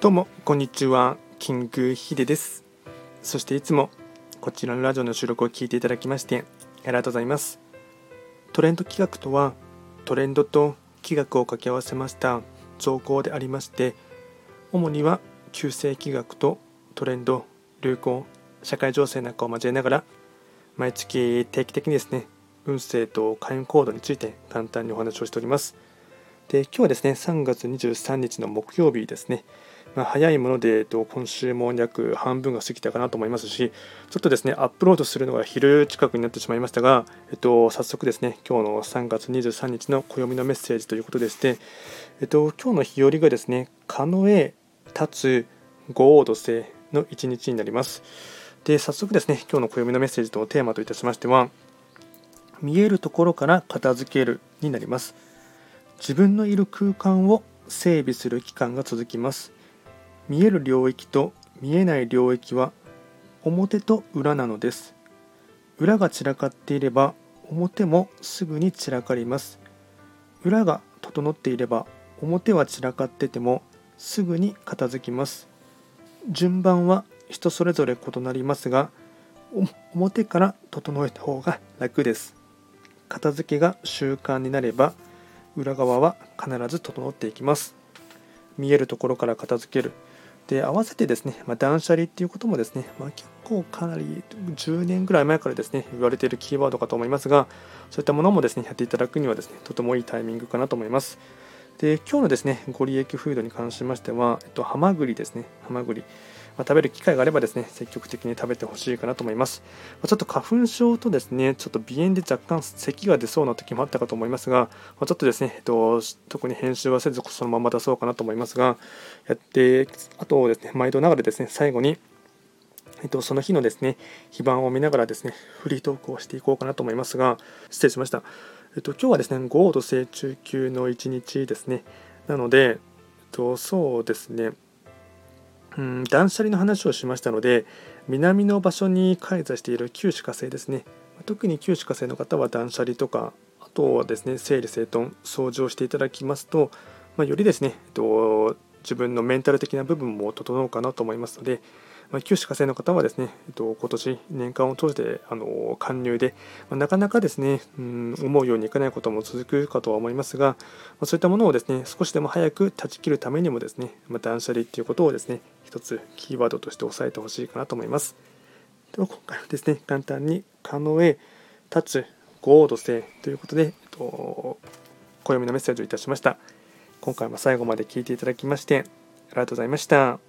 どうもこんにちは。キングヒデです。そしていつもこちらのラジオの収録を聞いていただきましてありがとうございます。トレンド企画とはトレンドと企画を掛け合わせました造語でありまして主には旧世企画とトレンド流行社会情勢なんかを交えながら毎月定期的にですね運勢と開運行動について簡単にお話をしております。で今日はですね3月23日の木曜日ですね。まあ、早いもので、えっと、今週も約半分が過ぎたかなと思いますし、ちょっとですね、アップロードするのが昼近くになってしまいましたが、えっと、早速ですね、今日の3月23日の暦のメッセージということでして、えっと、今日の日和がですね、かのえ、立つ、五王土星の一日になります。で、早速ですね、今日の暦のメッセージとテーマといたしましては、見えるところから片付けるになります。自分のいる空間を整備する期間が続きます。見える領域と見えない領域は表と裏なのです。裏が散らかっていれば表もすぐに散らかります。裏が整っていれば表は散らかっててもすぐに片付きます。順番は人それぞれ異なりますが表から整えた方が楽です。片付けが習慣になれば裏側は必ず整っていきます。見えるところから片付ける。で合わせてですね、まあ、断捨離っていうこともですね、まあ、結構かなり10年ぐらい前からですね言われているキーワードかと思いますがそういったものもですねやっていただくにはですねとてもいいタイミングかなと思います。で今日のですねご利益フードに関しましては、えっと、ハマグリですね。ハマグリ。ま、食べる機会があればですね積極的に食べてほしいかなと思います、ま、ちょっと花粉症とですねちょっと鼻炎で若干咳が出そうな時もあったかと思いますが、ま、ちょっとですね、えっと、特に編集はせずそのまま出そうかなと思いますがやってあとですね毎度ながらですね最後にえっと、その日のですね、非番を見ながらですね、フリートークをしていこうかなと思いますが、失礼しました。えっと、今日はですね、豪土星中級の一日ですね。なので、えっと、そうですね、うん断捨離の話をしましたので南の場所に開座している旧歯科生ですね。特に旧歯科生の方は断捨離とかあとはですね整理整頓掃除をしていただきますと、まあ、よりですね、えっと、自分のメンタル的な部分も整うかなと思いますのでまあ、九死火星の方はですね、えっと、今年年間を通してあの加入で、まあ、なかなかですね、うん、思うようにいかないことも続くかとは思いますが、まあ、そういったものをですね少しでも早く断ち切るためにもですね、まあ、断捨離っていうことをですね一つキーワードとして押さえてほしいかなと思います。では今回はですね簡単に「可能へ立つ合度性」ということで、えっと、暦のメッセージをいたしました。今回も最後まで聞いていただきましてありがとうございました。